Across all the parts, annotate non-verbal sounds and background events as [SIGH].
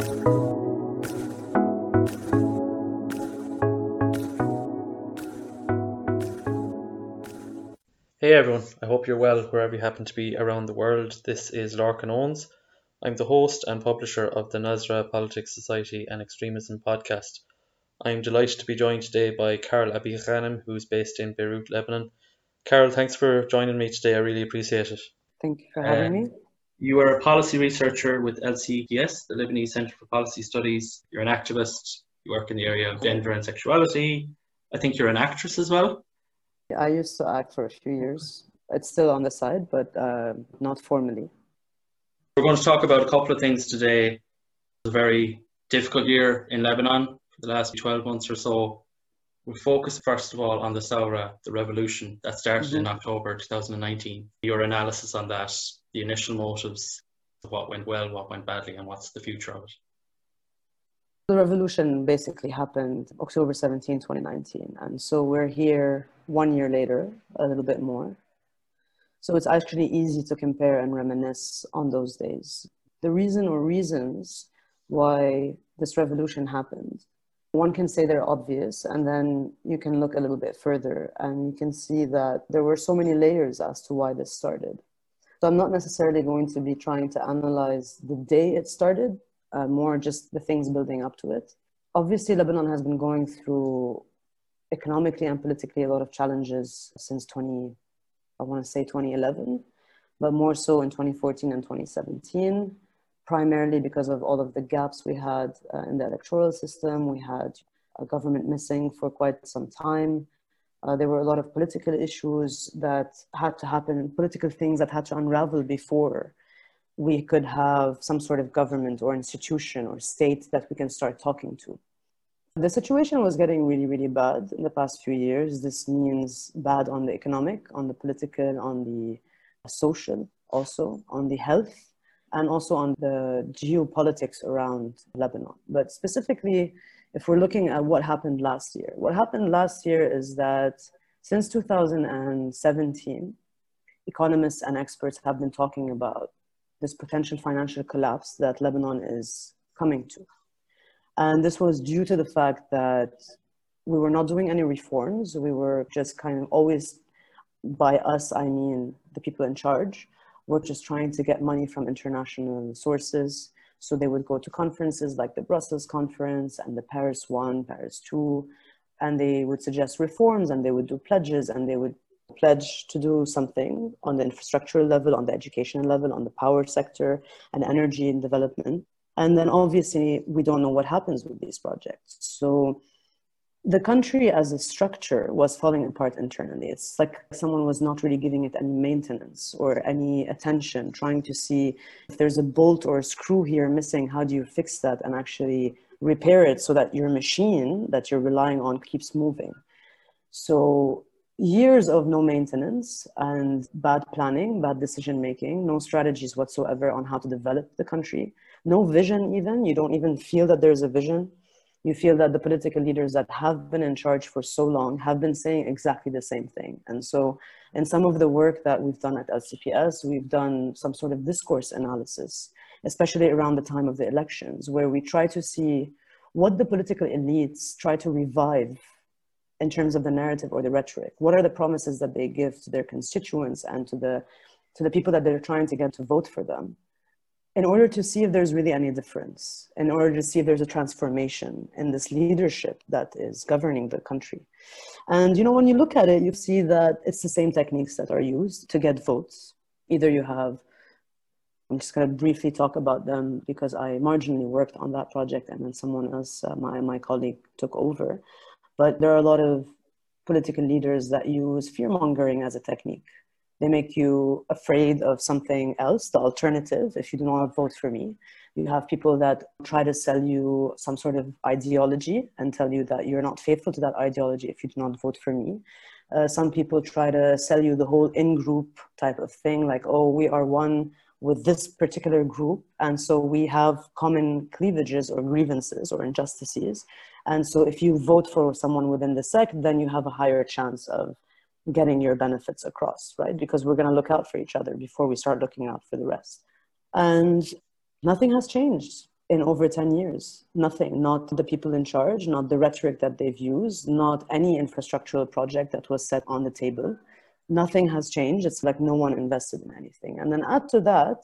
Hey everyone, I hope you're well wherever you happen to be around the world. This is Larkin Owens. I'm the host and publisher of the Nasra Politics Society and Extremism podcast. I'm delighted to be joined today by Carol Abi Ghanem, who's based in Beirut, Lebanon. Carol, thanks for joining me today. I really appreciate it. Thank you for having um, me. You are a policy researcher with LCPS, the Lebanese Centre for Policy Studies. You're an activist. You work in the area of gender and sexuality. I think you're an actress as well. I used to act for a few years. It's still on the side, but uh, not formally. We're going to talk about a couple of things today. It's a very difficult year in Lebanon for the last 12 months or so. We'll focus first of all on the Thawra, the revolution that started mm-hmm. in October 2019. Your analysis on that, the initial motives, what went well, what went badly, and what's the future of it. The revolution basically happened October 17, 2019. And so we're here one year later, a little bit more. So it's actually easy to compare and reminisce on those days. The reason or reasons why this revolution happened, one can say they're obvious, and then you can look a little bit further and you can see that there were so many layers as to why this started. So I'm not necessarily going to be trying to analyze the day it started, uh, more just the things building up to it. Obviously, Lebanon has been going through economically and politically a lot of challenges since 20, I want to say 2011, but more so in 2014 and 2017, primarily because of all of the gaps we had uh, in the electoral system. We had a government missing for quite some time. Uh, there were a lot of political issues that had to happen, political things that had to unravel before we could have some sort of government or institution or state that we can start talking to. The situation was getting really, really bad in the past few years. This means bad on the economic, on the political, on the social, also on the health, and also on the geopolitics around Lebanon. But specifically, if we're looking at what happened last year, what happened last year is that since 2017, economists and experts have been talking about this potential financial collapse that Lebanon is coming to. And this was due to the fact that we were not doing any reforms. We were just kind of always, by us, I mean the people in charge, were just trying to get money from international sources. So they would go to conferences like the Brussels conference and the Paris one, Paris two, and they would suggest reforms and they would do pledges and they would pledge to do something on the infrastructural level, on the educational level, on the power sector, and energy and development. And then obviously, we don't know what happens with these projects. So the country as a structure was falling apart internally. It's like someone was not really giving it any maintenance or any attention, trying to see if there's a bolt or a screw here missing, how do you fix that and actually repair it so that your machine that you're relying on keeps moving. So years of no maintenance and bad planning, bad decision making, no strategies whatsoever on how to develop the country, no vision even. You don't even feel that there's a vision. You feel that the political leaders that have been in charge for so long have been saying exactly the same thing. And so, in some of the work that we've done at LCPS, we've done some sort of discourse analysis, especially around the time of the elections, where we try to see what the political elites try to revive in terms of the narrative or the rhetoric? What are the promises that they give to their constituents and to the, to the people that they're trying to get to vote for them? In order to see if there's really any difference, in order to see if there's a transformation in this leadership that is governing the country. And you know, when you look at it, you see that it's the same techniques that are used to get votes. Either you have I'm just going to briefly talk about them because I marginally worked on that project and then someone else, uh, my, my colleague, took over. But there are a lot of political leaders that use fear mongering as a technique. They make you afraid of something else, the alternative, if you do not vote for me. You have people that try to sell you some sort of ideology and tell you that you're not faithful to that ideology if you do not vote for me. Uh, some people try to sell you the whole in group type of thing, like, oh, we are one with this particular group, and so we have common cleavages or grievances or injustices. And so if you vote for someone within the sect, then you have a higher chance of getting your benefits across, right? Because we're going to look out for each other before we start looking out for the rest. And nothing has changed. in over 10 years. Nothing, not the people in charge, not the rhetoric that they've used, not any infrastructural project that was set on the table. Nothing has changed. It's like no one invested in anything. And then add to that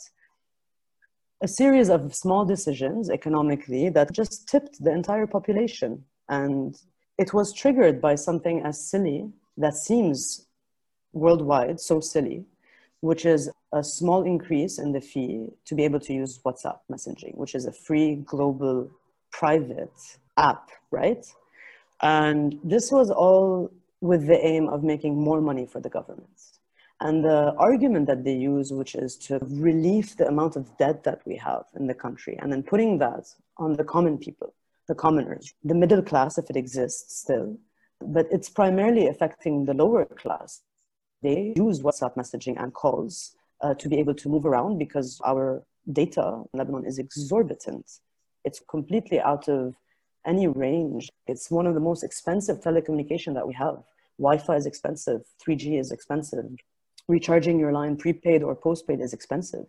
a series of small decisions economically that just tipped the entire population. And it was triggered by something as silly that seems worldwide so silly, which is a small increase in the fee to be able to use WhatsApp messaging, which is a free global private app, right? And this was all with the aim of making more money for the governments. And the argument that they use, which is to relieve the amount of debt that we have in the country, and then putting that on the common people, the commoners, the middle class, if it exists still, but it's primarily affecting the lower class. They use WhatsApp messaging and calls uh, to be able to move around because our data in Lebanon is exorbitant. It's completely out of any range. It's one of the most expensive telecommunication that we have. Wi-Fi is expensive, 3G is expensive, recharging your line prepaid or postpaid is expensive.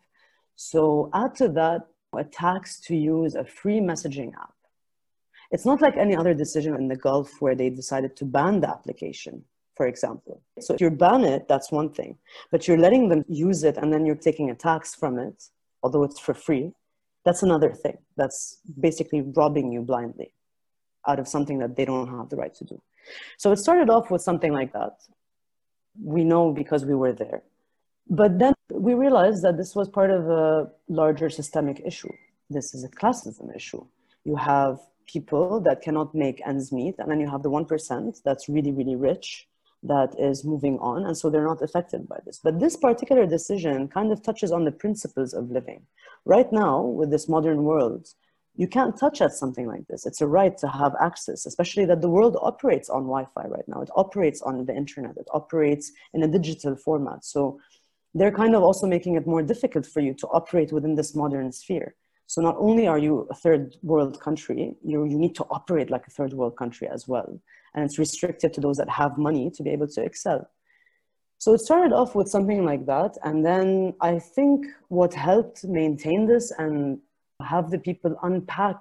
So add to that a tax to use a free messaging app. It's not like any other decision in the Gulf where they decided to ban the application for example. So if you ban it, that's one thing. But you're letting them use it and then you're taking a tax from it, although it's for free. That's another thing. That's basically robbing you blindly out of something that they don't have the right to do. So it started off with something like that. We know because we were there. But then we realized that this was part of a larger systemic issue. This is a classism issue. You have people that cannot make ends meet, and then you have the 1% that's really, really rich that is moving on and so they're not affected by this. But this particular decision kind of touches on the principles of living. Right now with this modern world you can't touch at something like this. It's a right to have access especially that the world operates on wi-fi right now. It operates on the internet. It operates in a digital format. So they're kind of also making it more difficult for you to operate within this modern sphere so not only are you a third world country you, you need to operate like a third world country as well and it's restricted to those that have money to be able to excel. So it started off with something like that. And then I think what helped maintain this and have the people unpack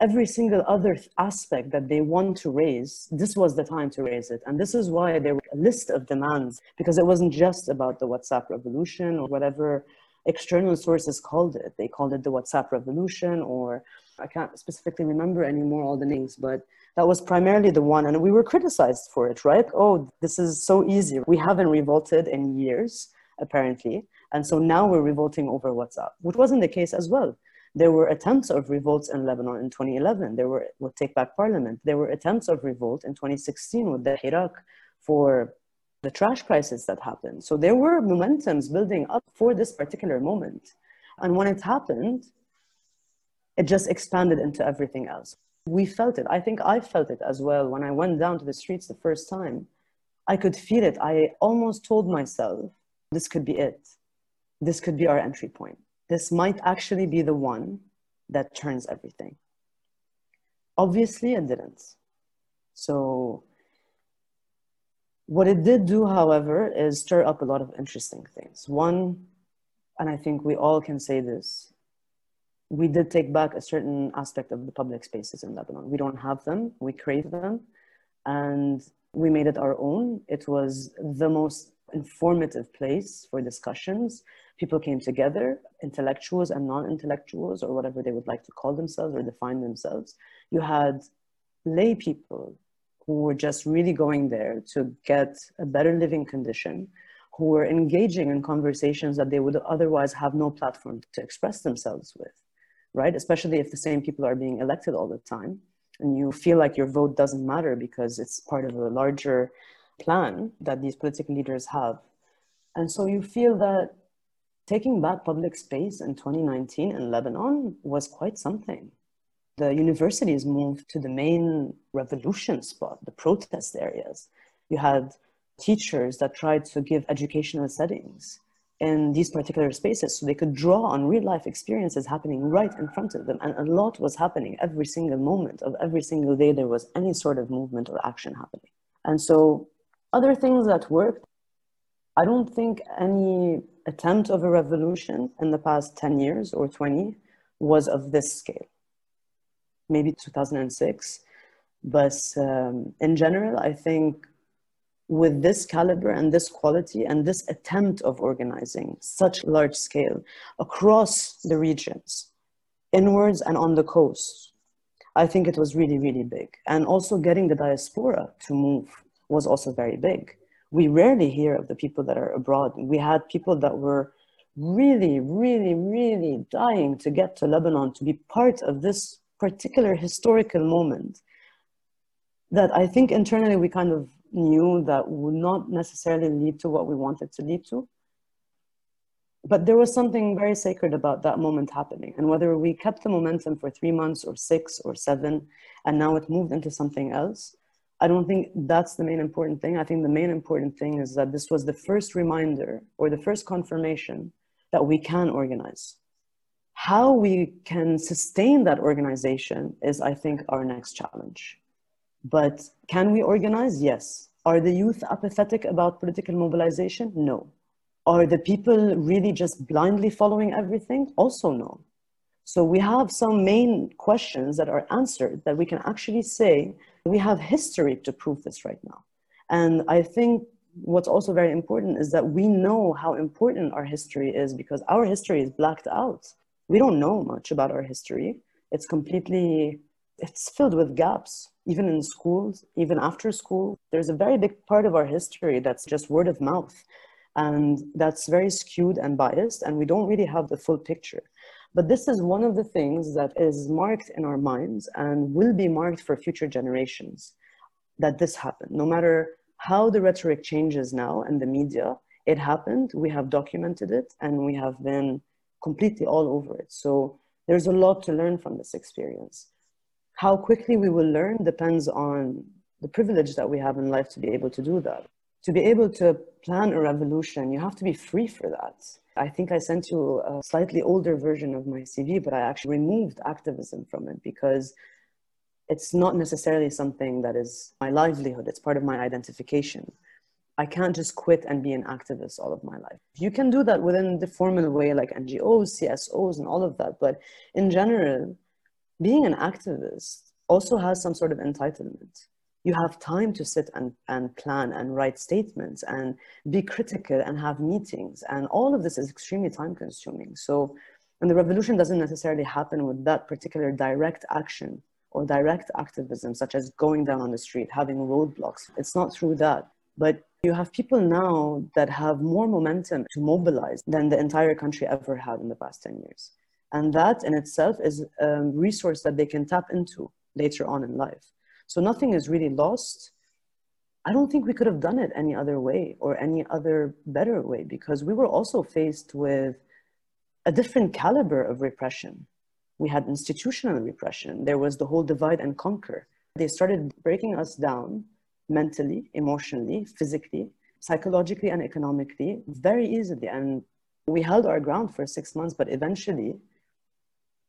every single other aspect that they want to raise, this was the time to raise it. And this is why there were a list of demands, because it wasn't just about the WhatsApp revolution or whatever external sources called it. They called it the WhatsApp revolution, or I can't specifically remember anymore all the names, but that was primarily the one and we were criticized for it right? Oh this is so easy. We haven't revolted in years apparently and so now we're revolting over whatsapp which wasn't the case as well. There were attempts of revolts in lebanon in 2011 there were with take back parliament. There were attempts of revolt in 2016 with the hirak for the trash crisis that happened so there were momentums building up for this particular moment and when it happened it just expanded into everything else we felt it. I think I felt it as well when I went down to the streets the first time. I could feel it. I almost told myself, this could be it. This could be our entry point. This might actually be the one that turns everything. Obviously, it didn't. So, what it did do, however, is stir up a lot of interesting things. One, and I think we all can say this, we did take back a certain aspect of the public spaces in Lebanon. We don't have them, we crave them, and we made it our own. It was the most informative place for discussions. People came together, intellectuals and non intellectuals, or whatever they would like to call themselves or define themselves. You had lay people who were just really going there to get a better living condition, who were engaging in conversations that they would otherwise have no platform to express themselves with right? Especially if the same people are being elected all the time and you feel like your vote doesn't matter because it's part of a larger plan that these political leaders have. And so you feel that taking back public space in 2019 in Lebanon was quite something. The universities moved to the main revolution spot, the protest areas. You had teachers that tried to give educational settings in these particular spaces so they could draw on real life experiences happening right in front of them and a lot was happening every single moment of every single day there was any sort of movement or action happening and so other things that worked i don't think any attempt of a revolution in the past 10 years or 20 was of this scale. Maybe 2006. But um, in general, I think with this caliber and this quality and this attempt of organizing such large scale across the regions, inwards and on the coast, I think it was really, really big. And also getting the diaspora to move was also very big. We rarely hear of the people that are abroad. We had people that were really, really, really dying to get to Lebanon to be part of this particular historical moment that I think internally we kind of knew that would not necessarily lead to what we wanted to lead to. But there was something very sacred about that moment happening. And whether we kept the momentum for three months or six or seven, and now it moved into something else, I don't think that's the main important thing. I think the main important thing is that this was the first reminder or the first confirmation that we can organize. How we can sustain that organization is, I think, our next challenge. But can we organize? Yes. Are the youth apathetic about political mobilization? No. Are the people really just blindly following everything? Also, no. So we have some main questions that are answered that we can actually say we have history to prove this right now. And I think what's also very important is that we know how important our history is because our history is blacked out. We don't know much about our history. It's completely, it's filled with gaps even in schools, even after school, there's a very big part of our history that's just word of mouth. And that's very skewed and biased, and we don't really have the full picture. But this is one of the things that is marked in our minds and will be marked for future generations that this happened. No matter how the rhetoric changes now and the media, it happened, we have documented it, and we have been completely all over it. So there's a lot to learn from this experience. How quickly we will learn depends on the privilege that we have in life to be able to do that. To be able to plan a revolution, you have to be free for that. I think I sent you a slightly older version of my CV, but I actually removed activism from it because it's not necessarily something that is my livelihood, it's part of my identification. I can't just quit and be an activist all of my life. You can do that within the formal way, like NGOs, CSOs, and all of that. But in general, being an activist also has some sort of entitlement. You have time to sit and, and plan and write statements and be critical and have meetings. And all of this is extremely time consuming. So, and the revolution doesn't necessarily happen with that particular direct action or direct activism, such as going down on the street, having roadblocks. It's not through that. But you have people now that have more momentum to mobilize than the entire country ever had in the past 10 years. And that in itself is a resource that they can tap into later on in life. So nothing is really lost. I don't think we could have done it any other way or any other better way because we were also faced with a different caliber of repression. We had institutional repression. There was the whole divide and conquer. They started breaking us down mentally, emotionally, physically, psychologically, and economically very easily. And we held our ground for six months, but eventually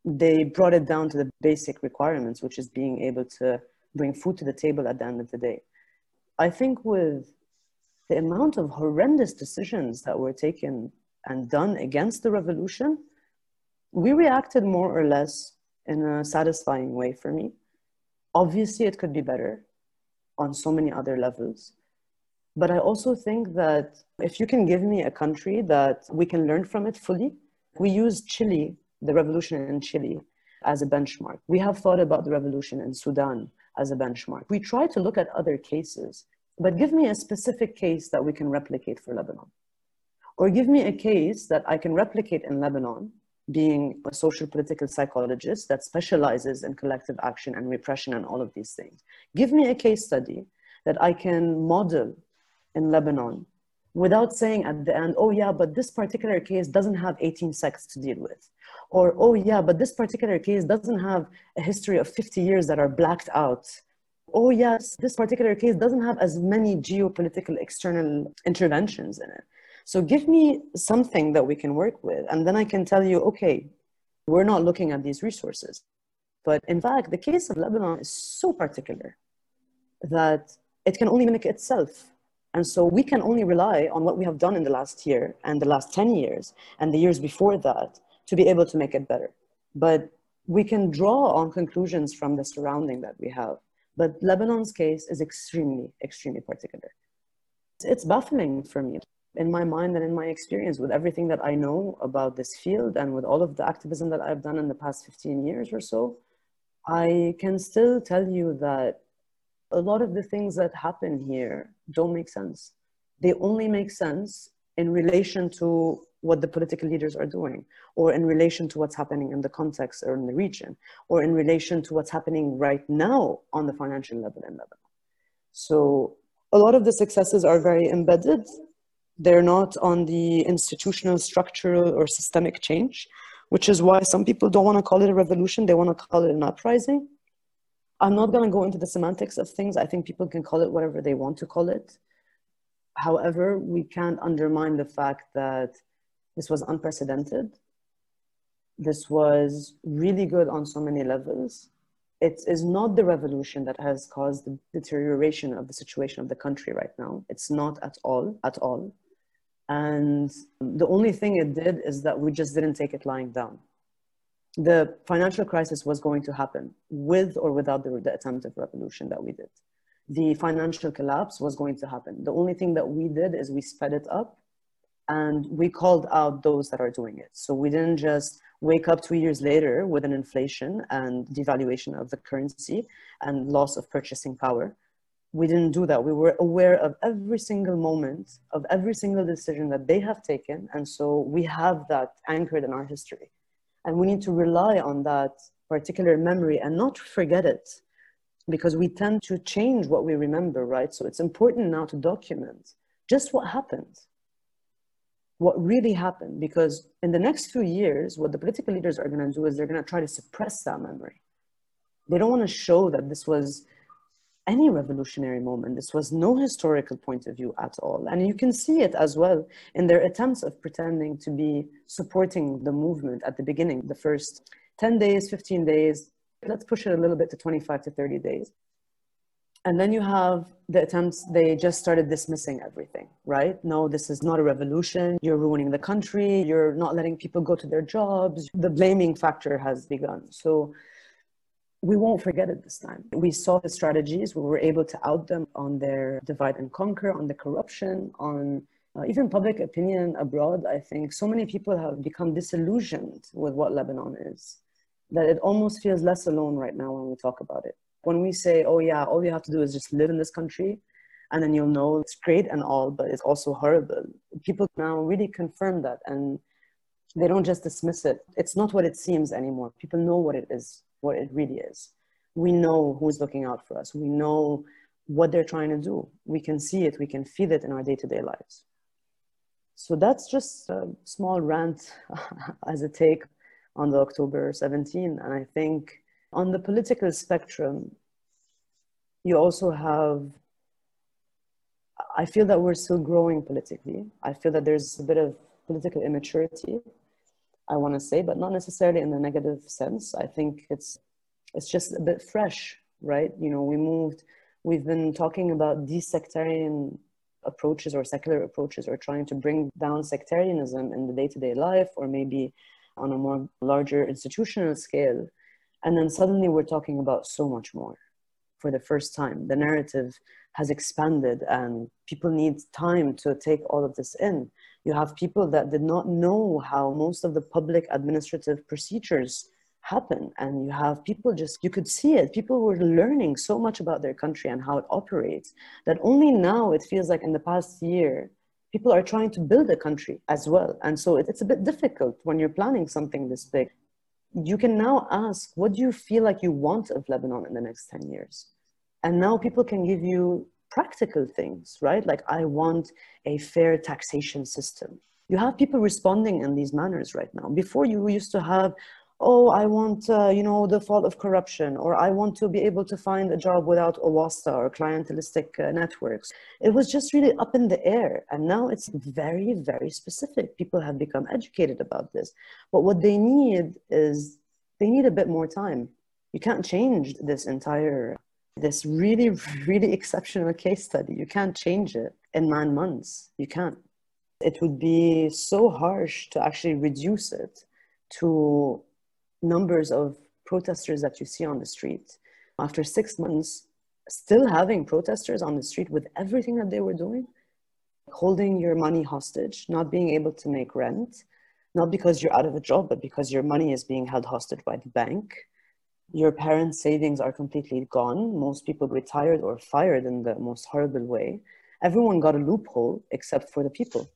they brought it down to the basic requirements, which is being able to bring food to the table at the end of the day. I think with the amount of horrendous decisions that were taken and done against the revolution, we reacted more or less in a satisfying way for me. Obviously, it could be better on so many other levels. But I also think that if you can give me a country that we can learn from it fully, we use Chile the revolution in Chile as a benchmark. We have thought about the revolution in Sudan as a benchmark. We try to look at other cases, but give me a specific case that we can replicate for Lebanon. Or give me a case that I can replicate in Lebanon, being a social political psychologist that specializes in collective action and repression and all of these things. Give me a case study that I can model in Lebanon without saying at the end, oh yeah, but this particular case doesn't have 18 sects to deal with. Or, oh yeah, but this particular case doesn't have a history of 50 years that are blacked out. Oh yes, this particular case doesn't have as many geopolitical external interventions in it. So give me something that we can work with, and then I can tell you, okay, we're not looking at these resources. But in fact, the case of Lebanon is so particular that it can only mimic itself and so we can only rely on what we have done in the last year and the last 10 years and the years before that to be able to make it better. but we can draw on conclusions from the surrounding that we have. But Lebanon's case is extremely, extremely particular. It's baffling for me in my mind and in my experience with everything that I know about this field and with all of the activism that I've done in the past 15 years or so. I can still tell you that a lot of the things that happen here don't make sense. They only make sense in relation to what the political leaders are doing, or in relation to what's happening in the context or in the region, or in relation to what's happening right now on the financial level in Lebanon. So a lot of the successes are very embedded. They're not on the institutional, structural, or systemic change which is why some people don't want to call it a revolution, they want to call it an uprising. I'm not going to go into the semantics of things. I think people can call it whatever they want to call it. However, we can't undermine the fact that this was unprecedented. This was really good on so many levels. It is not the revolution that has caused the deterioration of the situation of the country right now. It's not at all, at all. And the only thing it did is that we just didn't take it lying down. The financial crisis was going to happen with or without the, the attempt of revolution that we did. The financial collapse was going to happen. The only thing that we did is we sped it up and we called out those that are doing it. So we didn't just wake up two years later with an inflation and devaluation of the currency and loss of purchasing power we didn't do that. We were aware of every single moment, of every single decision that they have taken. And so we have that anchored in our history. And we need to rely on that particular memory and not forget it because we tend to change what we remember, right? So it's important now to document just what happened, what really happened. Because in the next few years, what the political leaders are going to do is they're going to try to suppress that memory. They don't want to show that this was any revolutionary moment. This was no historical point of view at all. And you can see it as well in their attempts of pretending to be supporting the movement at the beginning, the first 10 days, 15 days. Let's push it a little bit to 25 to 30 days. And then you have the attempts, they just started dismissing everything, right? No, this is not a revolution. You're ruining the country. You're not letting people go to their jobs. The blaming factor has begun. So we won't forget it this time. We saw the strategies, we were able to out them on their divide and conquer, on the corruption, on uh, even public opinion abroad. I think so many people have become disillusioned with what Lebanon is that it almost feels less alone right now when we talk about it. When we say, oh, yeah, all you have to do is just live in this country and then you'll know it's great and all, but it's also horrible. People now really confirm that and they don't just dismiss it. It's not what it seems anymore. People know what it is what it really is. We know who's looking out for us. We know what they're trying to do. We can see it, we can feel it in our day to day lives. So that's just a small rant [LAUGHS] as a take on the October 17. And I think on the political spectrum, you also have, I feel that we're still growing politically. I feel that there's a bit of political immaturity I want to say, but not necessarily in a negative sense. I think it's it's just a bit fresh, right? You know, we moved. We've been talking about desectarian approaches or secular approaches, or trying to bring down sectarianism in the day-to-day life, or maybe on a more larger institutional scale. And then suddenly we're talking about so much more for the first time. The narrative has expanded, and people need time to take all of this in. You have people that did not know how most of the public administrative procedures happen. And you have people just, you could see it. People were learning so much about their country and how it operates that only now it feels like in the past year, people are trying to build a country as well. And so it's a bit difficult when you're planning something this big. You can now ask, what do you feel like you want of Lebanon in the next 10 years? And now people can give you practical things, right? Like, I want a fair taxation system. You have people responding in these manners right now. Before, you used to have, oh, I want, uh, you know, the fall of corruption, or I want to be able to find a job without a wasta or clientelistic uh, networks. It was just really up in the air. And now it's very, very specific. People have become educated about this. But what they need is they need a bit more time. You can't change this entire this really, [LAUGHS] really exceptional case study. You can't change it in nine months. You can't. It would be so harsh to actually reduce it to numbers of protesters that you see on the street after six months still having protesters on the street with everything that they were doing holding your money hostage not being able to make rent not because you're out of a job but because your money is being held hostage by the bank your parents savings are completely gone most people retired or fired in the most horrible way everyone got a loophole except for the people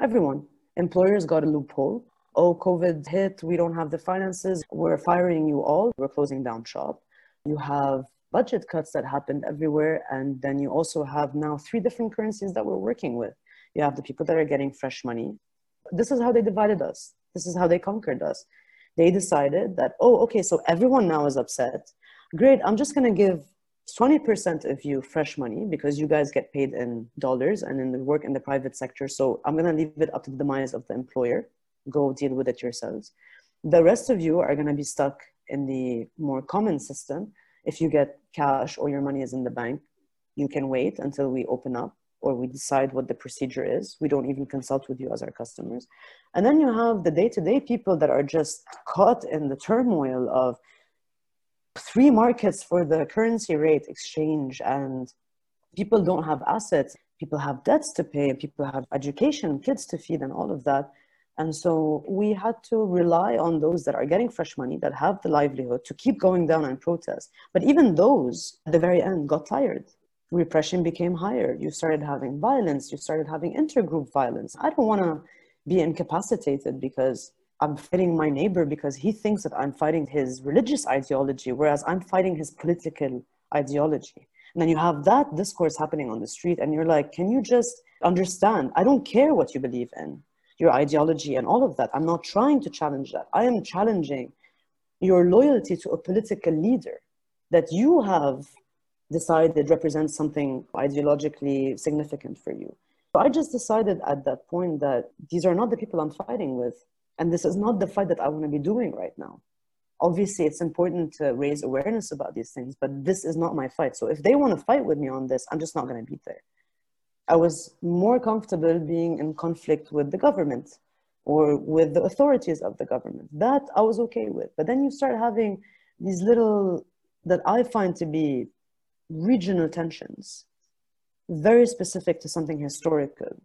everyone employers got a loophole oh, COVID hit, we don't have the finances, we're firing you all, we're closing down shop. You have budget cuts that happened everywhere. And then you also have now three different currencies that we're working with. You have the people that are getting fresh money. This is how they divided us. This is how they conquered us. They decided that, oh, okay, so everyone now is upset. Great, I'm just going to give 20% of you fresh money because you guys get paid in dollars and in the work in the private sector. So I'm going to leave it up to the demise of the employer go deal with it yourselves. The rest of you are going to be stuck in the more common system. If you get cash or your money is in the bank, you can wait until we open up or we decide what the procedure is. We don't even consult with you as our customers. And then you have the day to day people that are just caught in the turmoil of three markets for the currency rate exchange, and people don't have assets, people have debts to pay, people have education, kids to feed, and all of that. And so we had to rely on those that are getting fresh money, that have the livelihood to keep going down and protest. But even those at the very end got tired. Repression became higher. You started having violence. You started having intergroup violence. I don't want to be incapacitated because I'm fighting my neighbor because he thinks that I'm fighting his religious ideology, whereas I'm fighting his political ideology. And then you have that discourse happening on the street, and you're like, can you just understand? I don't care what you believe in your ideology and all of that. I'm not trying to challenge that. I am challenging your loyalty to a political leader that you have decided it represents something ideologically significant for you. So I just decided at that point that these are not the people I'm fighting with. And this is not the fight that I want to be doing right now. Obviously, it's important to raise awareness about these things, but this is not my fight. So if they want to fight with me on this, I'm just not going to be there. I was more comfortable being in conflict with the government or with the authorities of the government. That I was okay with. But then you start having these little, that I find to be regional tensions, very specific to something historical,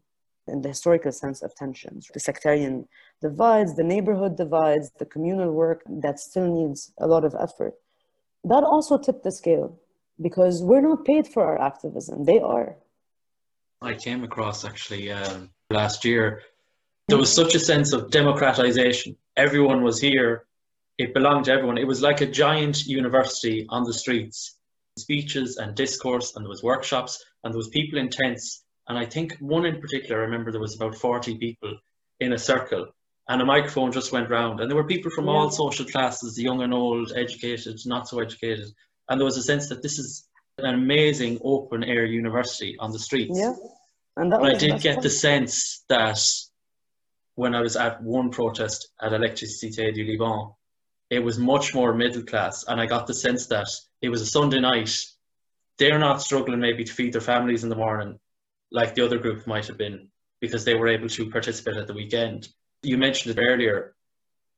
in the historical sense of tensions. The sectarian divides, the neighborhood divides, the communal work that still needs a lot of effort. That also tipped the scale because we're not paid for our activism, they are. I came across actually um, last year. There was such a sense of democratization. Everyone was here. It belonged to everyone. It was like a giant university on the streets. Speeches and discourse, and there was workshops, and there was people in tents. And I think one in particular, I remember there was about 40 people in a circle, and a microphone just went round. And there were people from yeah. all social classes, young and old, educated, not so educated. And there was a sense that this is an amazing open air university on the streets. Yeah. And that I did get fun. the sense that when I was at one protest at Electricité du Liban, it was much more middle class. And I got the sense that it was a Sunday night. They're not struggling maybe to feed their families in the morning like the other group might have been because they were able to participate at the weekend. You mentioned it earlier.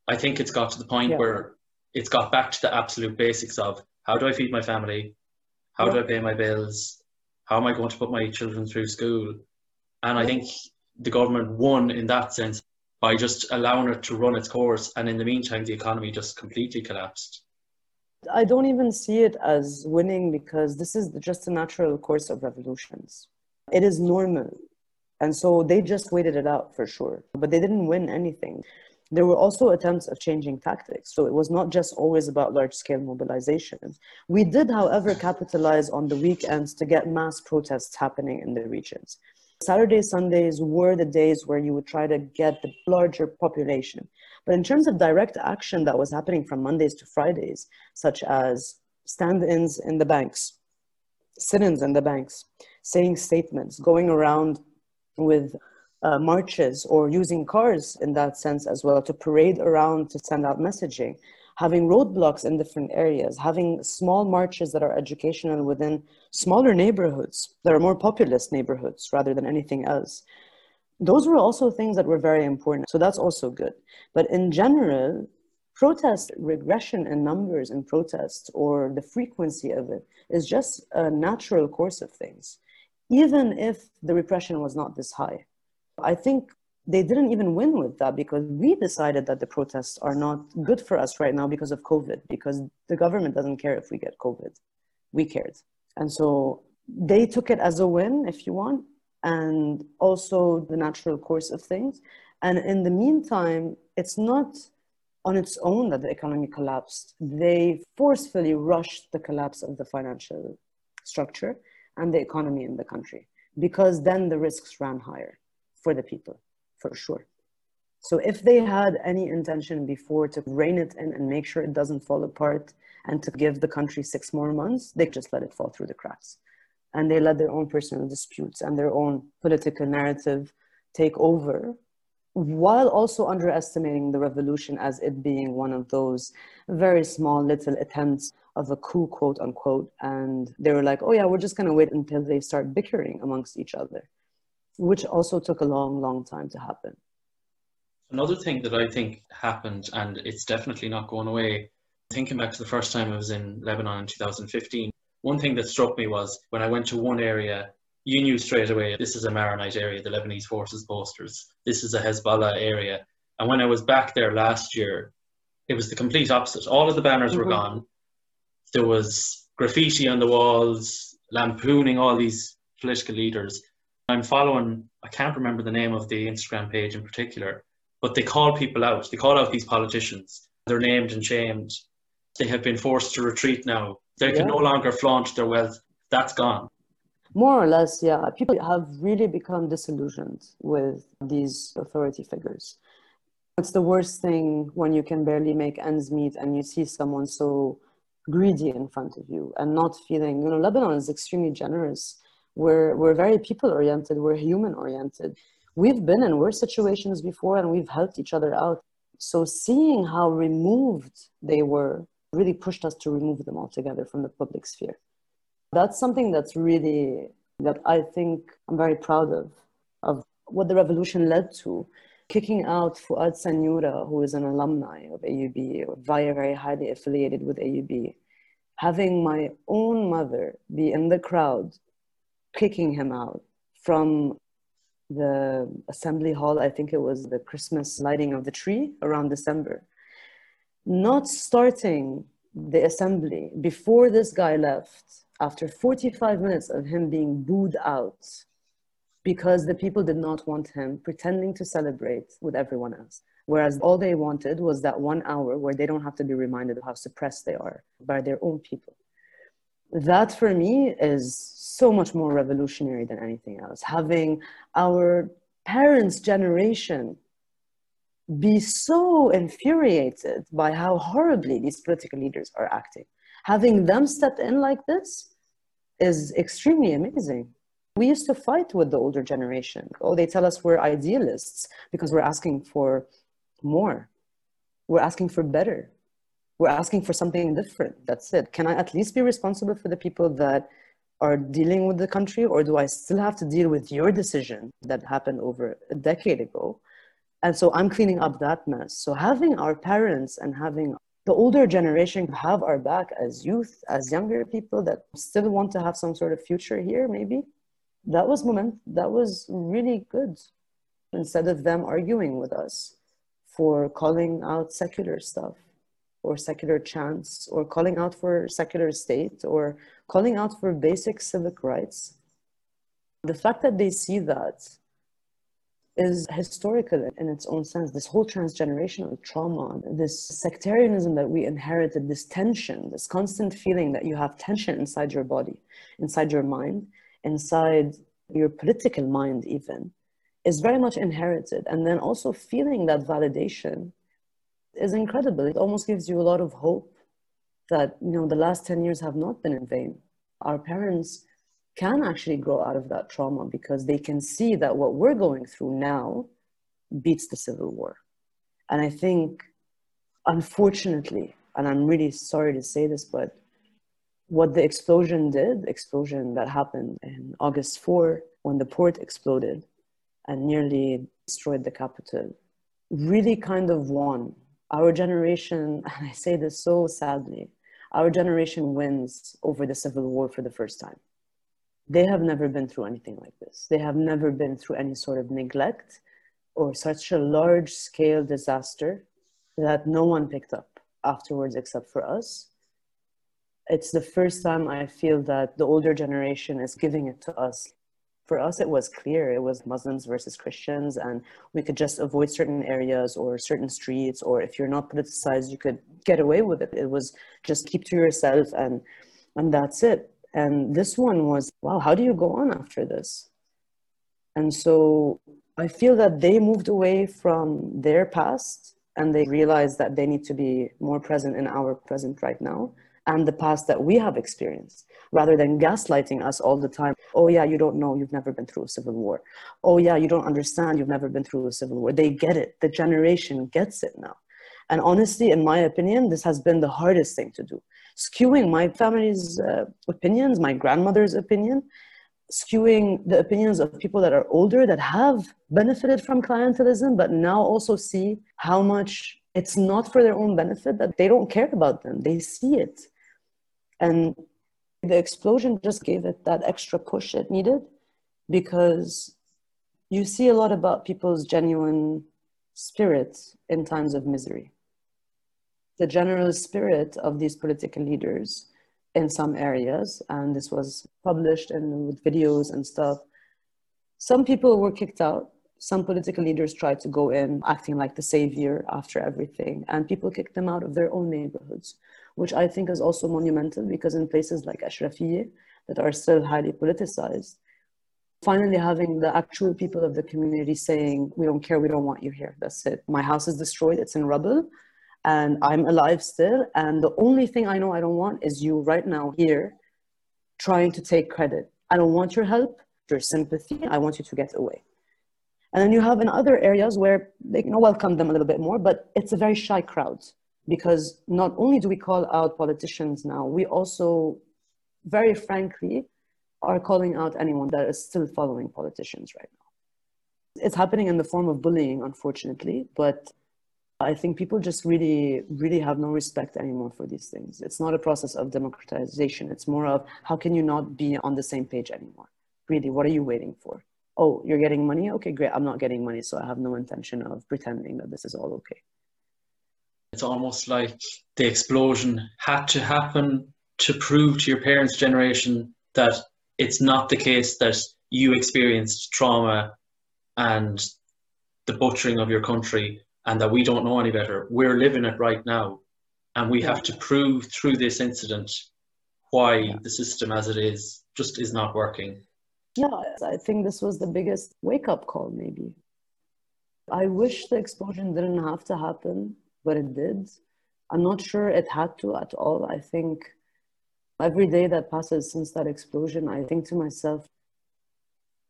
I think it's got to the point yeah. where it's got back to the absolute basics of how do I feed my family? How yeah. do I pay my bills? How am I going to put my children through school? And I think the government won in that sense by just allowing it to run its course. And in the meantime, the economy just completely collapsed. I don't even see it as winning because this is just a natural course of revolutions. It is normal. And so they just waited it out for sure, but they didn't win anything. There were also attempts of changing tactics. So it was not just always about large scale mobilization. We did, however, capitalize on the weekends to get mass protests happening in the regions. Saturdays, Sundays were the days where you would try to get the larger population. But in terms of direct action that was happening from Mondays to Fridays, such as stand ins in the banks, sit ins in the banks, saying statements, going around with uh, marches or using cars in that sense as well to parade around to send out messaging, having roadblocks in different areas, having small marches that are educational within smaller neighborhoods that are more populous neighborhoods rather than anything else. Those were also things that were very important. So that's also good. But in general, protest regression in numbers in protests or the frequency of it is just a natural course of things, even if the repression was not this high. I think they didn't even win with that because we decided that the protests are not good for us right now because of COVID, because the government doesn't care if we get COVID. We cared. And so they took it as a win, if you want, and also the natural course of things. And in the meantime, it's not on its own that the economy collapsed. They forcefully rushed the collapse of the financial structure and the economy in the country because then the risks ran higher for the people, for sure. So if they had any intention before to rein it in and make sure it doesn't fall apart and to give the country six more months, they just let it fall through the cracks. And they let their own personal disputes and their own political narrative take over while also underestimating the revolution as it being one of those very small little attempts of a coup, quote unquote. And they were like, oh, yeah, we're just going to wait until they start bickering amongst each other, which also took a long, long time to happen. Another thing that I think happened, and it's definitely not going away, thinking back to the first time I was in Lebanon in 2015, one thing that struck me was when I went to one area you knew straight away this is a Maronite area, the Lebanese forces posters. This is a Hezbollah area. And when I was back there last year, it was the complete opposite. All of the banners mm-hmm. were gone. There was graffiti on the walls, lampooning all these political leaders. I'm following, I can't remember the name of the Instagram page in particular, but they call people out. They call out these politicians. They're named and shamed. They have been forced to retreat now. They yeah. can no longer flaunt their wealth. That's gone. More or less, yeah. People have really become disillusioned with these authority figures. It's the worst thing when you can barely make ends meet and you see someone so greedy in front of you and not feeling, you know, Lebanon is extremely generous. We're, we're very people oriented, we're human oriented. We've been in worse situations before and we've helped each other out. So seeing how removed they were really pushed us to remove them altogether from the public sphere that's something that's really that I think I'm very proud of of what the revolution led to. Kicking out Fouad Siniora, who is an alumni of AUB, or via very highly affiliated with AUB, having my own mother be in the crowd, kicking him out from the assembly hall. I think it was the Christmas lighting of the tree around December. Not starting the assembly before this guy left after 45 minutes of him being booed out because the people did not want him pretending to celebrate with everyone else. Whereas all they wanted was that one hour where they don't have to be reminded of how suppressed they are by their own people. That for me is so much more revolutionary than anything else. Having our parents' generation be so infuriated by how horribly these political leaders are acting having them step in like this is extremely amazing. We used to fight with the older generation. Oh, they tell us we're idealists because we're asking for more. We're asking for better. We're asking for something different. That's it. Can I at least be responsible for the people that are dealing with the country, or do I still have to deal with your decision that happened over a decade ago? And so I'm cleaning up that mess. So having our parents and having the older generation have our back as youth, as younger people that still want to have some sort of future here, maybe. That was moment that was really good. Instead of them arguing with us for calling out secular stuff or secular chants or calling out for secular state or calling out for basic civic rights. The fact that they see that is historical in its own sense. This whole transgenerational trauma, this sectarianism that we inherited, this tension, this constant feeling that you have tension inside your body, inside your mind, inside your political mind, even, is very much inherited. And then also feeling that validation is incredible. It almost gives you a lot of hope that, you know, the last 10 years have not been in vain. Our parents can actually grow out of that trauma because they can see that what we're going through now beats the civil war. And I think, unfortunately, and I'm really sorry to say this, but what the explosion did, explosion that happened in August 4, when the port exploded and nearly destroyed the capital, really kind of won our generation, [LAUGHS] and I say this so sadly, our generation wins over the civil war for the first time. They have never been through anything like this. They have never been through any sort of neglect or such a large scale disaster that no one picked up afterwards except for us. It's the first time I feel that the older generation is giving it to us for us it was clear it was muslims versus christians and we could just avoid certain areas or certain streets or if you're not politicized you could get away with it. It was just keep to yourself and and that's it. And this one was wow how do you go on after this? And so i feel that they moved away from their past and they realized that they need to be more present in our present right now and the past that we have experienced rather than gaslighting us all the time. Oh, yeah, you don't know, you've never been through a civil war. Oh, yeah, you don't understand, you've never been through a civil war. They get it, the generation gets it now. And honestly, in my opinion, this has been the hardest thing to do. Skewing my family's uh, opinions, my grandmother's opinion, skewing the opinions of people that are older that have benefited from clientelism, but now also see how much it's not for their own benefit, that they don't care about them. They see it. And the explosion just gave it that extra push it needed because you see a lot about people's genuine spirit in times of misery. The general spirit of these political leaders in some areas, and this was published and with videos and stuff. Some people were kicked out. Some political leaders tried to go in acting like the savior after everything, and people kicked them out of their own neighborhoods which I think is also monumental because in places like Ashrafieh that are still highly politicized, finally having the actual people of the community saying, we don't care, we don't want you here, that's it. My house is destroyed, it's in rubble, and I'm alive still, and the only thing I know I don't want is you right now here trying to take credit. I don't want your help, your sympathy, I want you to get away. And then you have in other areas where they you know, welcome them a little bit more, but it's a very shy crowd because not only do we call out politicians now, we also, very frankly, are calling out anyone that is still following politicians right now. It's happening in the form of bullying, unfortunately, but I think people just really, really have no respect anymore for these things. It's not a process of democratization. It's more of how can you not be on the same page anymore? Really, what are you waiting for? Oh, you're getting money? Okay, great. I'm not getting money, so I have no intention of pretending that this is all okay it's almost like the explosion had to happen to prove to your parents' generation that it's not the case that you experienced trauma and the butchering of your country and that we don't know any better. We're living it right now. And we have to prove through this incident why yeah. the system as it is just is not working. Yeah, I think this was the biggest wake up call, maybe. I wish the explosion didn't have to happen but it did. I'm not sure it had to at all. I think every day that passes since that explosion, I think to myself,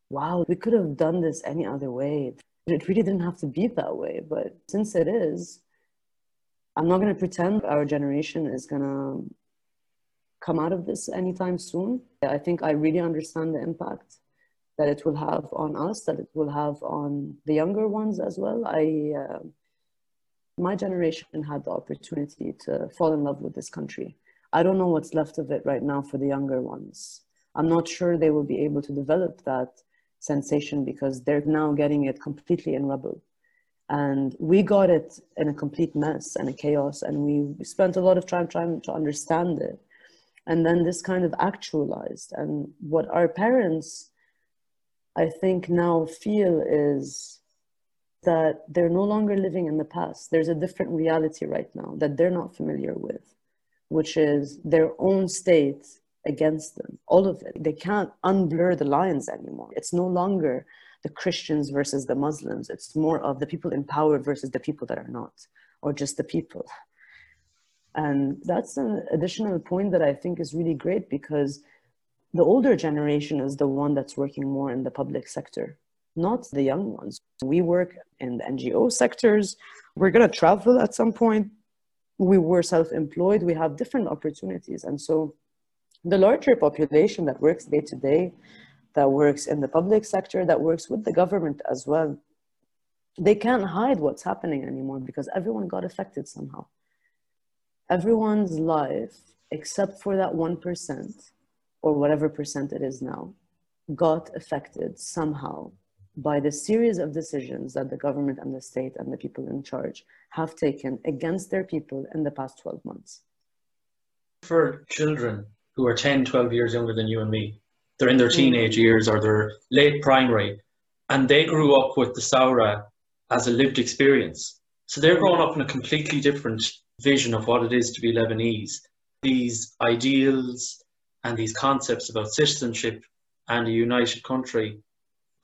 wow, we could have done this any other way. It really didn't have to be that way. But since it is, I'm not going to pretend our generation is going to come out of this anytime soon. I think I really understand the impact that it will have on us, that it will have on the younger ones as well. I. Uh, my generation had the opportunity to fall in love with this country. I don't know what's left of it right now for the younger ones. I'm not sure they will be able to develop that sensation because they're now getting it completely in rubble. And we got it in a complete mess and a chaos, and we spent a lot of time trying to understand it. And then this kind of actualized. And what our parents, I think, now feel is that they're no longer living in the past. There's a different reality right now that they're not familiar with, which is their own state against them, all of it. They can't unblur the lines anymore. It's no longer the Christians versus the Muslims. It's more of the people in power versus the people that are not, or just the people. And that's an additional point that I think is really great because the older generation is the one that's working more in the public sector not the young ones. We work in the NGO sectors. We're going to travel at some point. We were self employed. We have different opportunities. And so the larger population that works day to day, that works in the public sector, that works with the government as well, they can't hide what's happening anymore because everyone got affected somehow. Everyone's life, except for that 1% or whatever percent it is now, got affected somehow by the series of decisions that the government and the state and the people in charge have taken against their people in the past 12 months. For children who are 10, 12 years younger than you and me, they're in their mm. teenage years or they're late primary, and they grew up with the Thawra as a lived experience. So they're growing up in a completely different vision of what it is to be Lebanese. These ideals and these concepts about citizenship and a united country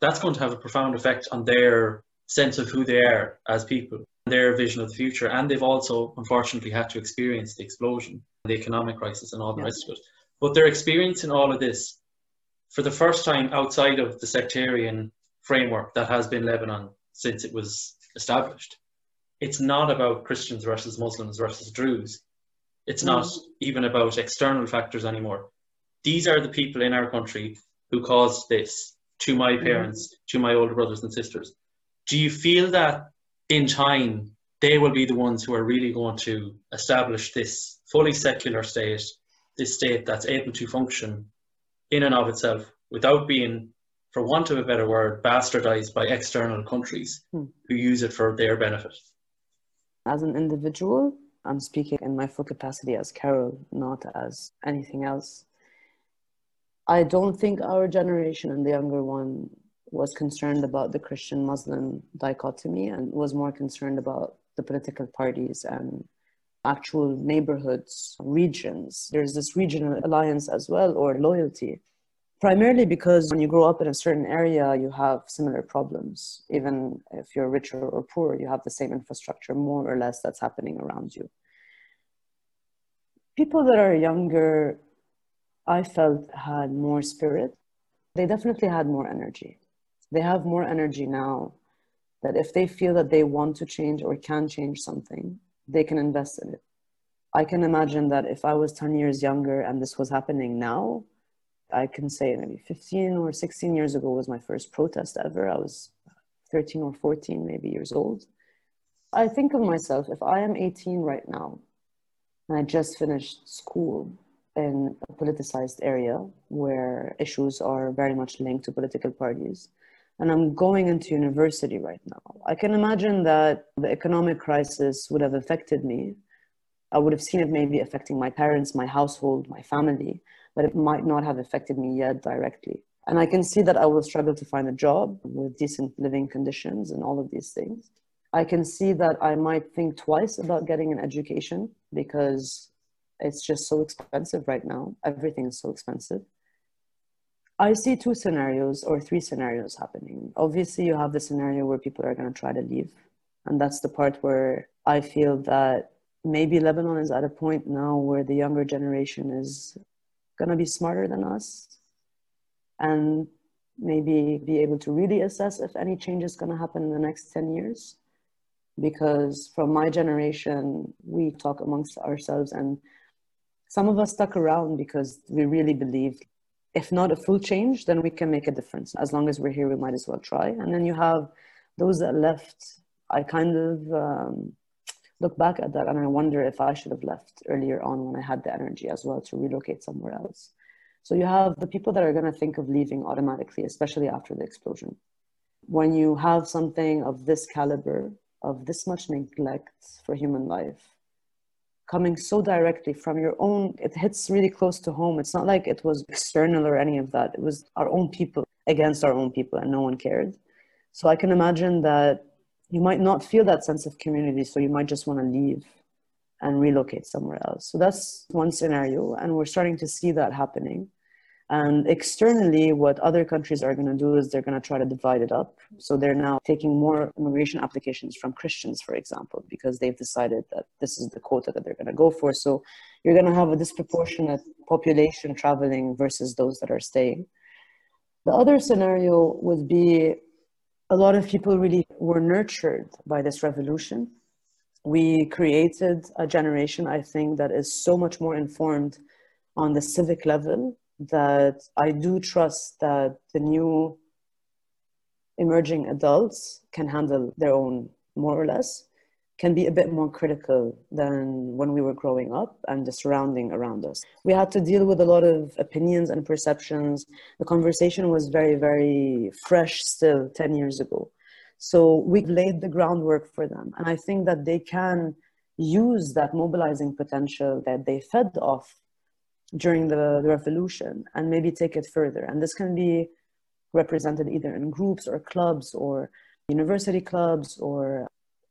that's going to have a profound effect on their sense of who they are as people, their vision of the future. And they've also, unfortunately, had to experience the explosion, the economic crisis, and all the yeah. rest of it. But they're experiencing all of this for the first time outside of the sectarian framework that has been Lebanon since it was established. It's not about Christians versus Muslims versus Druze. It's not mm. even about external factors anymore. These are the people in our country who caused this to my mm-hmm. parents, to my older brothers and sisters. Do you feel that in time they will be the ones who are really going to establish this fully secular state, this state that's able to function in and of itself without being, for want of a better word, bastardized by external countries hmm. who use it for their benefit? As an individual, I'm speaking in my full capacity as Carol, not as anything else. I don't think our generation and the younger one was concerned about the Christian Muslim dichotomy and was more concerned about the political parties and actual neighborhoods, regions. There's this regional alliance as well, or loyalty. Primarily because when you grow up in a certain area, you have similar problems. Even if you're richer or poor, you have the same infrastructure, more or less, that's happening around you. People that are younger I felt had more spirit. They definitely had more energy. They have more energy now that if they feel that they want to change or can change something, they can invest in it. I can imagine that if I was 10 years younger and this was happening now, I can say maybe 15 or 16 years ago was my first protest ever. I was 13 or 14, maybe years old. I think of myself, if I am 18 right now and I just finished school, in a politicized area where issues are very much linked to political parties. And I'm going into university right now. I can imagine that the economic crisis would have affected me. I would have seen it maybe affecting my parents, my household, my family, but it might not have affected me yet directly. And I can see that I will struggle to find a job with decent living conditions and all of these things. I can see that I might think twice about getting an education because it's just so expensive right now. Everything is so expensive. I see two scenarios or three scenarios happening. Obviously, you have the scenario where people are going to try to leave. And that's the part where I feel that maybe Lebanon is at a point now where the younger generation is going to be smarter than us and maybe be able to really assess if any change is going to happen in the next 10 years. Because from my generation, we talk amongst ourselves and some of us stuck around because we really believed if not a full change, then we can make a difference. As long as we're here, we might as well try. And then you have those that left. I kind of um, look back at that and I wonder if I should have left earlier on when I had the energy as well to relocate somewhere else. So you have the people that are going to think of leaving automatically, especially after the explosion. When you have something of this caliber, of this much neglect for human life, coming so directly from your own it hits really close to home. It's not like it was external or any of that. It was our own people against our own people and no one cared. So i can imagine that you might not feel that sense of community so you might just want to leave and relocate somewhere else. So that's one scenario and we're starting to see that happening and externally, what other countries are going to do is they're going to try to divide it up. So they're now taking more immigration applications from Christians, for example, because they've decided that this is the quota that they're going to go for. So you're going to have a disproportionate population traveling versus those that are staying. The other scenario would be a lot of people really were nurtured by this revolution. We created a generation, I think, that is so much more informed on the civic level that I do trust that the new emerging adults can handle their own more or less can be a bit more critical than when we were growing up and the surrounding around us. We had to deal with a lot of opinions and perceptions. The conversation was very, very fresh still 10 years ago. So we laid the groundwork for them. And I think that they can use that mobilizing potential that they fed off during the, the revolution and maybe take it further. And this can be represented either in groups or clubs or university clubs or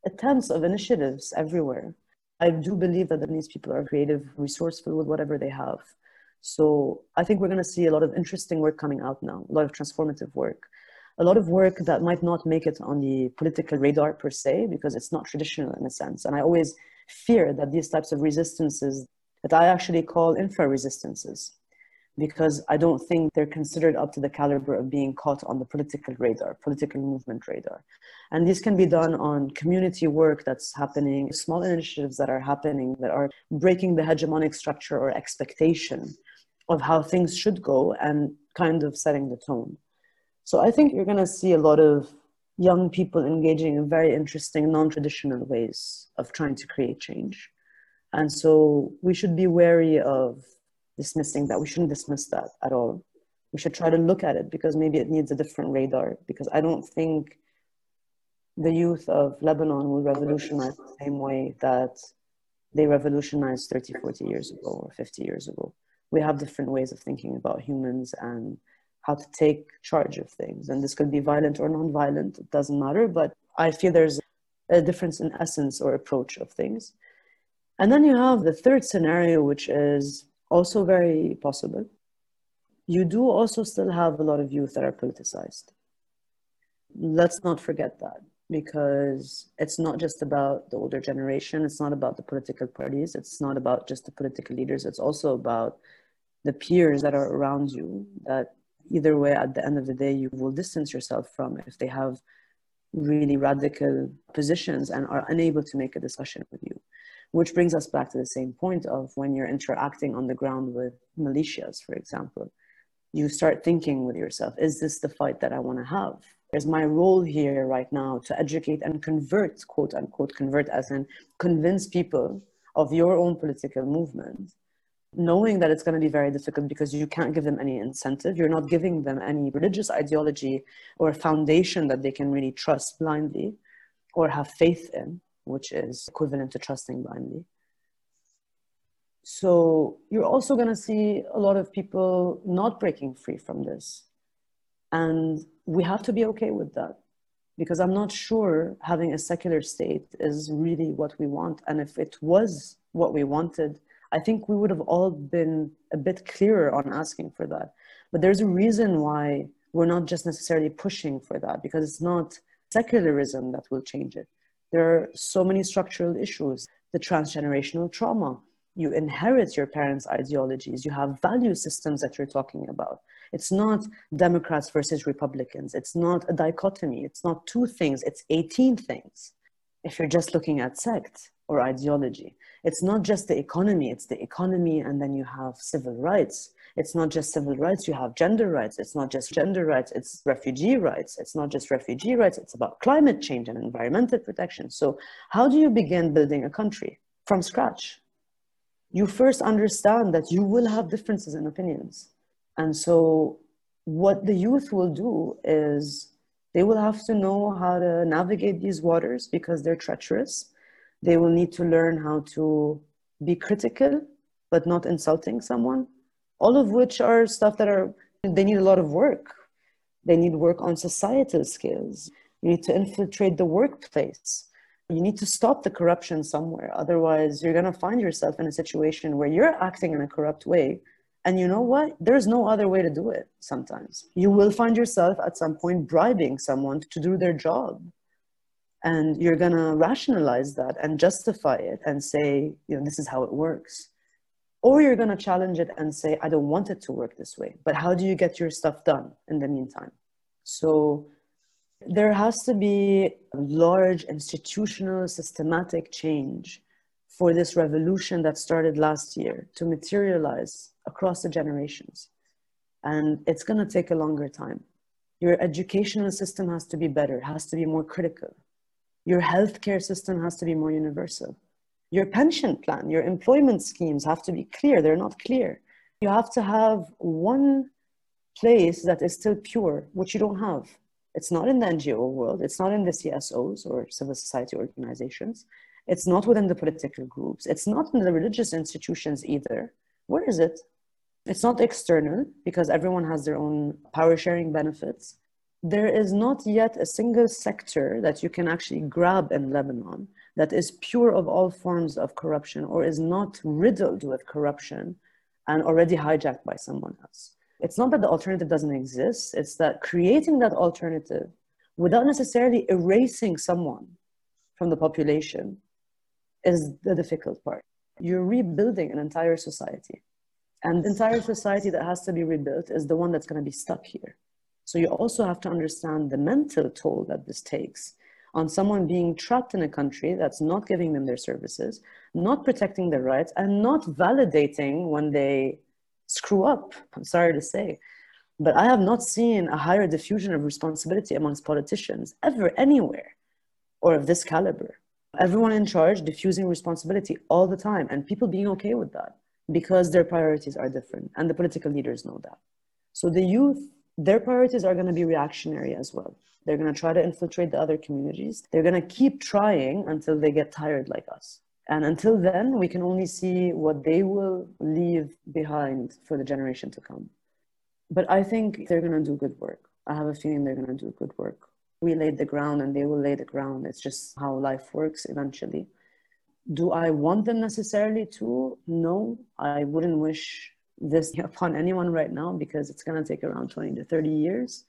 attempts of initiatives everywhere. I do believe that these people are creative, resourceful with whatever they have. So I think we're going to see a lot of interesting work coming out now, a lot of transformative work, a lot of work that might not make it on the political radar per se, because it's not traditional in a sense. And I always fear that these types of resistances that I actually call infra resistances, because I don't think they're considered up to the caliber of being caught on the political radar, political movement radar. And this can be done on community work that's happening, small initiatives that are happening that are breaking the hegemonic structure or expectation of how things should go and kind of setting the tone. So I think you're going to see a lot of young people engaging in very interesting, non traditional ways of trying to create change. And so we should be wary of dismissing that. We shouldn't dismiss that at all. We should try to look at it because maybe it needs a different radar. Because I don't think the youth of Lebanon will revolutionize the same way that they revolutionized 30, 40 years ago or 50 years ago. We have different ways of thinking about humans and how to take charge of things. And this could be violent or non-violent, it doesn't matter. But I feel there's a difference in essence or approach of things. And then you have the third scenario, which is also very possible. You do also still have a lot of youth that are politicized. Let's not forget that because it's not just about the older generation, it's not about the political parties, it's not about just the political leaders, it's also about the peers that are around you that either way at the end of the day you will distance yourself from if they have really radical positions and are unable to make a discussion with you which brings us back to the same point of when you're interacting on the ground with militias for example you start thinking with yourself is this the fight that i want to have is my role here right now to educate and convert quote unquote convert as in convince people of your own political movement knowing that it's going to be very difficult because you can't give them any incentive. You're not giving them any religious ideology or foundation that they can really trust blindly or have faith in, which is equivalent to trusting blindly. So you're also going to see a lot of people not breaking free from this. And we have to be okay with that because I'm not sure having a secular state is really what we want. And if it was what we wanted, I think we would have all been a bit clearer on asking for that. But there's a reason why we're not just necessarily pushing for that because it's not secularism that will change it. There are so many structural issues, the transgenerational trauma. You inherit your parents' ideologies. You have value systems that you're talking about. It's not Democrats versus Republicans. It's not a dichotomy. It's not two things. It's 18 things. If you're just looking at sect or ideology, it's not just the economy, it's the economy, and then you have civil rights. It's not just civil rights, you have gender rights. It's not just gender rights, it's refugee rights. It's not just refugee rights, it's about climate change and environmental protection. So, how do you begin building a country from scratch? You first understand that you will have differences in opinions. And so, what the youth will do is they will have to know how to navigate these waters because they're treacherous they will need to learn how to be critical, but not insulting someone. All of which are stuff that are, they need a lot of work. They need work on societal skills. You need to infiltrate the workplace. You need to stop the corruption somewhere. Otherwise, you're going to find yourself in a situation where you're acting in a corrupt way. And you know what? There's no other way to do it sometimes. You will find yourself at some point bribing someone to do their job and you're going to rationalize that and justify it and say you know this is how it works or you're going to challenge it and say i don't want it to work this way but how do you get your stuff done in the meantime so there has to be large institutional systematic change for this revolution that started last year to materialize across the generations and it's going to take a longer time Your educational system has to be better, has to be more critical. Your healthcare system has to be more universal. Your pension plan, your employment schemes have to be clear. They're not clear. You have to have one place that is still pure, which you don't have. It's not in the NGO world, it's not in the CSOs or civil society organizations, it's not within the political groups, it's not in the religious institutions either. Where is it? It's not external because everyone has their own power sharing benefits. There is not yet a single sector that you can actually grab in Lebanon that is pure of all forms of corruption or is not riddled with corruption and already hijacked by someone else. It's not that the alternative doesn't exist, it's that creating that alternative without necessarily erasing someone from the population is the difficult part. You're rebuilding an entire society. And the entire society that has to be rebuilt is the one that's going to be stuck here. So you also have to understand the mental toll that this takes on someone being trapped in a country that's not giving them their services, not protecting their rights, and not validating when they screw up. I'm sorry to say. But I have not seen a higher diffusion of responsibility amongst politicians ever, anywhere, or of this caliber. Everyone in charge diffusing responsibility all the time, and people being okay with that because their priorities are different, and the political leaders know that. So the youth, their priorities are going to be reactionary as well. They're going to try to infiltrate the other communities. They're going to keep trying until they get tired like us. And until then, we can only see what they will leave behind for the generation to come. But I think they're going to do good work. I have a feeling they're going to do good work. We laid the ground and they will lay the ground. It's just how life works eventually. Do I want them necessarily to? No, I wouldn't wish this [LAUGHS] upon anyone right now because it's going to take around 20 to 30 years.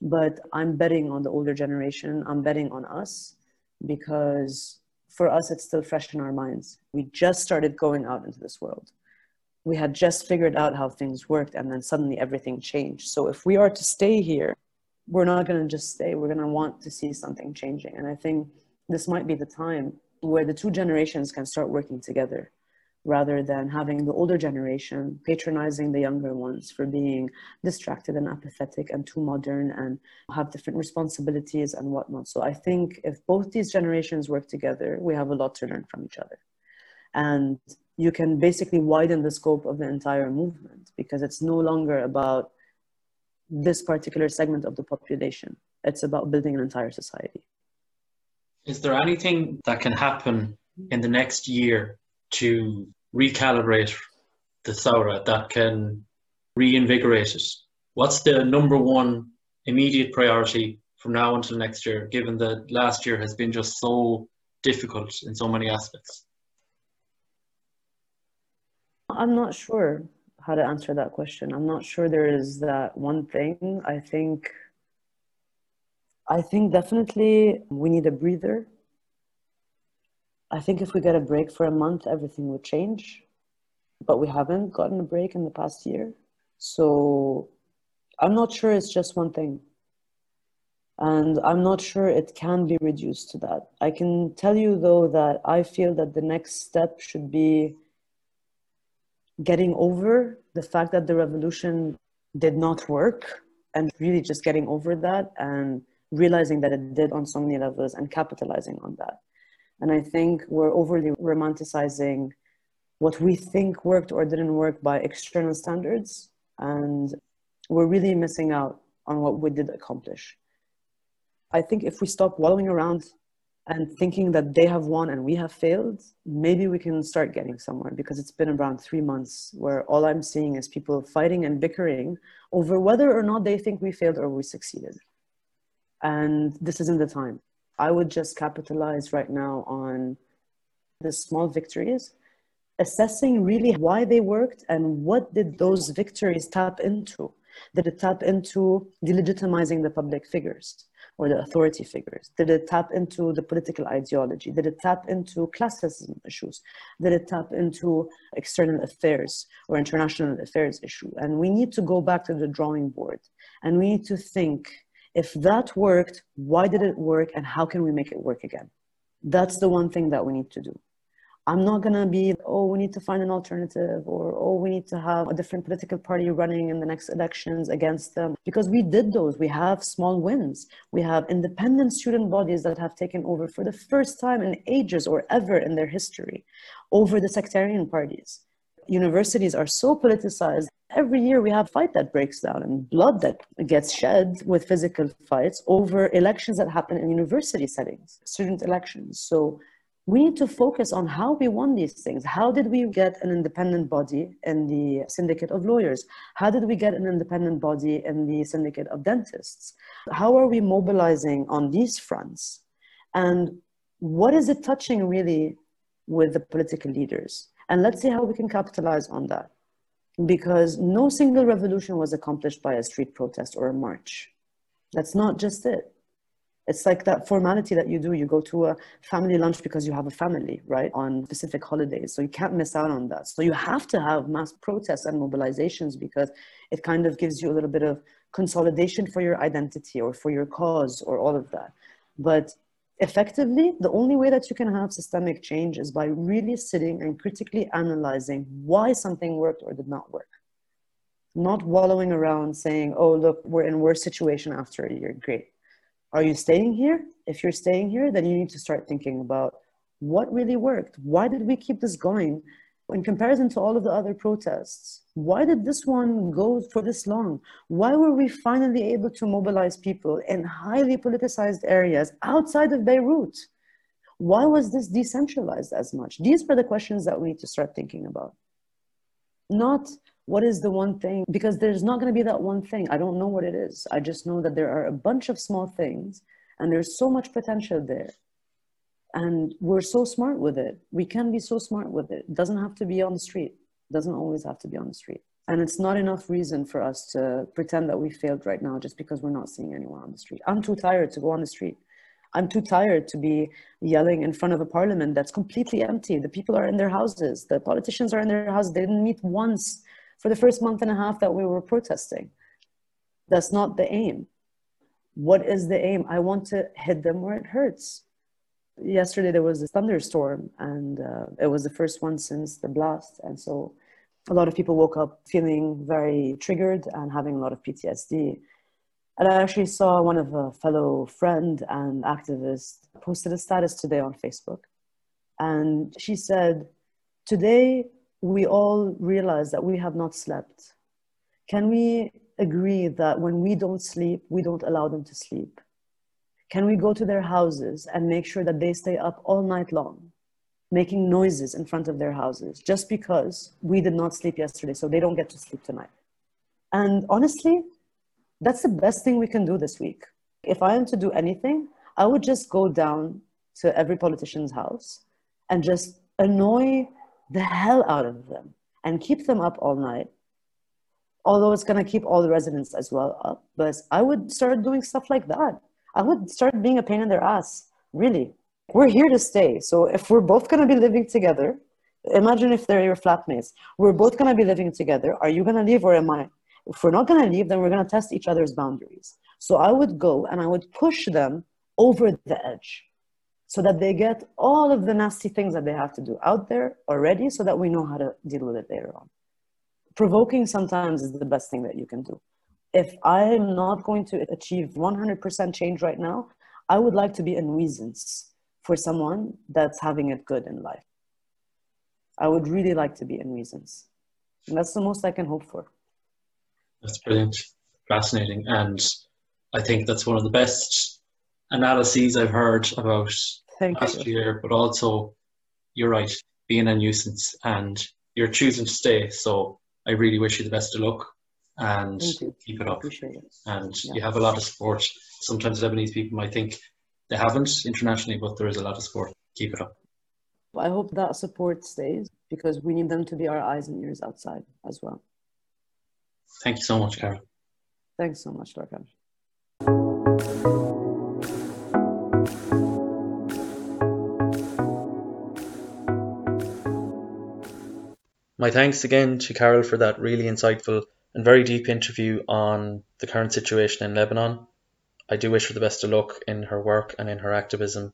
But I'm betting on the older generation. I'm betting on us because for us, it's still fresh in our minds. We just started going out into this world. We had just figured out how things worked, and then suddenly everything changed. So if we are to stay here, we're not going to just stay. We're going to want to see something changing. And I think this might be the time where the two generations can start working together rather than having the older generation patronizing the younger ones for being distracted and apathetic and too modern and have different responsibilities and whatnot. So I think if both these generations work together, we have a lot to learn from each other. And you can basically widen the scope of the entire movement because it's no longer about this particular segment of the population. It's about building an entire society. Is there anything that can happen in the next year to recalibrate the Thawra that can reinvigorate it? What's the number one immediate priority from now until next year, given that last year has been just so difficult in so many aspects? I'm not sure how to answer that question. I'm not sure there is that one thing. I think I think definitely we need a breather I think if we get a break for a month, everything would change. But we haven't gotten a break in the past year. So I'm not sure it's just one thing. And I'm not sure it can be reduced to that. I can tell you, though, that I feel that the next step should be getting over the fact that the revolution did not work and really just getting over that and realizing that it did on so many levels and capitalizing on that. And I think we're overly romanticizing what we think worked or didn't work by external standards. And we're really missing out on what we did accomplish. I think if we stop wallowing around and thinking that they have won and we have failed, maybe we can start getting somewhere because it's been around three months where all I'm seeing is people fighting and bickering over whether or not they think we failed or we succeeded. And this isn't the time. I would just capitalize right now on the small victories, assessing really why they worked and what did those victories tap into. Did it tap into delegitimizing the public figures or the authority figures? Did it tap into the political ideology? Did it tap into classism issues? Did it tap into external affairs or international affairs issue? And we need to go back to the drawing board and we need to think if that worked, why did it work and how can we make it work again? That's the one thing that we need to do. I'm not going to be, oh, we need to find an alternative or, oh, we need to have a different political party running in the next elections against them. Because we did those. We have small wins. We have independent student bodies that have taken over for the first time in ages or ever in their history over the sectarian parties. Universities are so politicized. Every year we have fight that breaks down and blood that gets shed with physical fights over elections that happen in university settings, student elections. So we need to focus on how we won these things. How did we get an independent body in the syndicate of lawyers? How did we get an independent body in the syndicate of dentists? How are we mobilizing on these fronts? And what is it touching really with the political leaders? And let's see how we can capitalize on that. Because no single revolution was accomplished by a street protest or a march. That's not just it it's like that formality that you do. You go to a family lunch because you have a family, right? On specific holidays. So you can't miss out on that. So you have to have mass protests and mobilizations because it kind of gives you a little bit of consolidation for your identity or for your cause or all of that. But effectively, the only way that you can have systemic change is by really sitting and critically analyzing why something worked or did not work. Not wallowing around saying, oh, look, we're in worse situation after a year. Great are you staying here? If you're staying here, then you need to start thinking about what really worked. Why did we keep this going in comparison to all of the other protests? Why did this one go for this long? Why were we finally able to mobilize people in highly politicized areas outside of Beirut? Why was this decentralized as much? These are the questions that we need to start thinking about. Not what is the one thing because there's not going to be that one thing i don't know what it is i just know that there are a bunch of small things and there's so much potential there and we're so smart with it we can be so smart with it. it doesn't have to be on the street it doesn't always have to be on the street and it's not enough reason for us to pretend that we failed right now just because we're not seeing anyone on the street i'm too tired to go on the street I'm too tired to be yelling in front of a parliament that's completely empty. The people are in their houses. The politicians are in their houses. They didn't meet once for the first month and a half that we were protesting. That's not the aim. What is the aim? I want to hit them where it hurts. Yesterday there was a thunderstorm, and uh, it was the first one since the blast. And so a lot of people woke up feeling very triggered and having a lot of PTSD. And I actually saw one of a fellow friend and activist posted a status today on Facebook. And she said, Today we all realize that we have not slept. Can we agree that when we don't sleep, we don't allow them to sleep? Can we go to their houses and make sure that they stay up all night long, making noises in front of their houses just because we did not sleep yesterday, so they don't get to sleep tonight? And honestly, that's the best thing we can do this week. If I am to do anything, I would just go down to every politician's house and just annoy the hell out of them and keep them up all night. Although it's going to keep all the residents as well up. But I would start doing stuff like that. I would start being a pain in their ass, really. We're here to stay. So if we're both going to be living together, imagine if they're your flatmates. We're both going to be living together. Are you going to leave or am I? If we're not going to leave, then we're going to test each other's boundaries. So I would go and I would push them over the edge so that they get all of the nasty things that they have to do out there already so that we know how to deal with it later on. Provoking sometimes is the best thing that you can do. If I'm not going to achieve 100% change right now, I would like to be a nuisance for someone that's having it good in life. I would really like to be a nuisance. And that's the most I can hope for. That's brilliant, fascinating. And I think that's one of the best analyses I've heard about Thank last you. year, but also you're right, being a nuisance and you're choosing to stay. So I really wish you the best of luck and keep it up. It. And Yeah. you have a lot of support. Sometimes Lebanese people might think they haven't internationally, but there is a lot of support. Keep it up. I hope that support stays because we need them to be our eyes and ears outside as well. Thank you so much, Carol. Thanks so much, Darkan. My thanks again to Carol for that really insightful and very deep interview on the current situation in Lebanon. I do wish her the best of luck in her work and in her activism.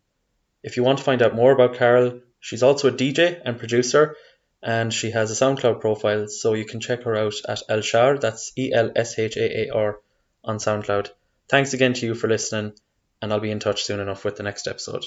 If you want to find out more about Carol, She's also a DJ and producer, and she has a SoundCloud profile, so you can check her out at Elshaar, that's E L S H A A R, on SoundCloud. Thanks again to you for listening, and I'll be in touch soon enough with the next episode.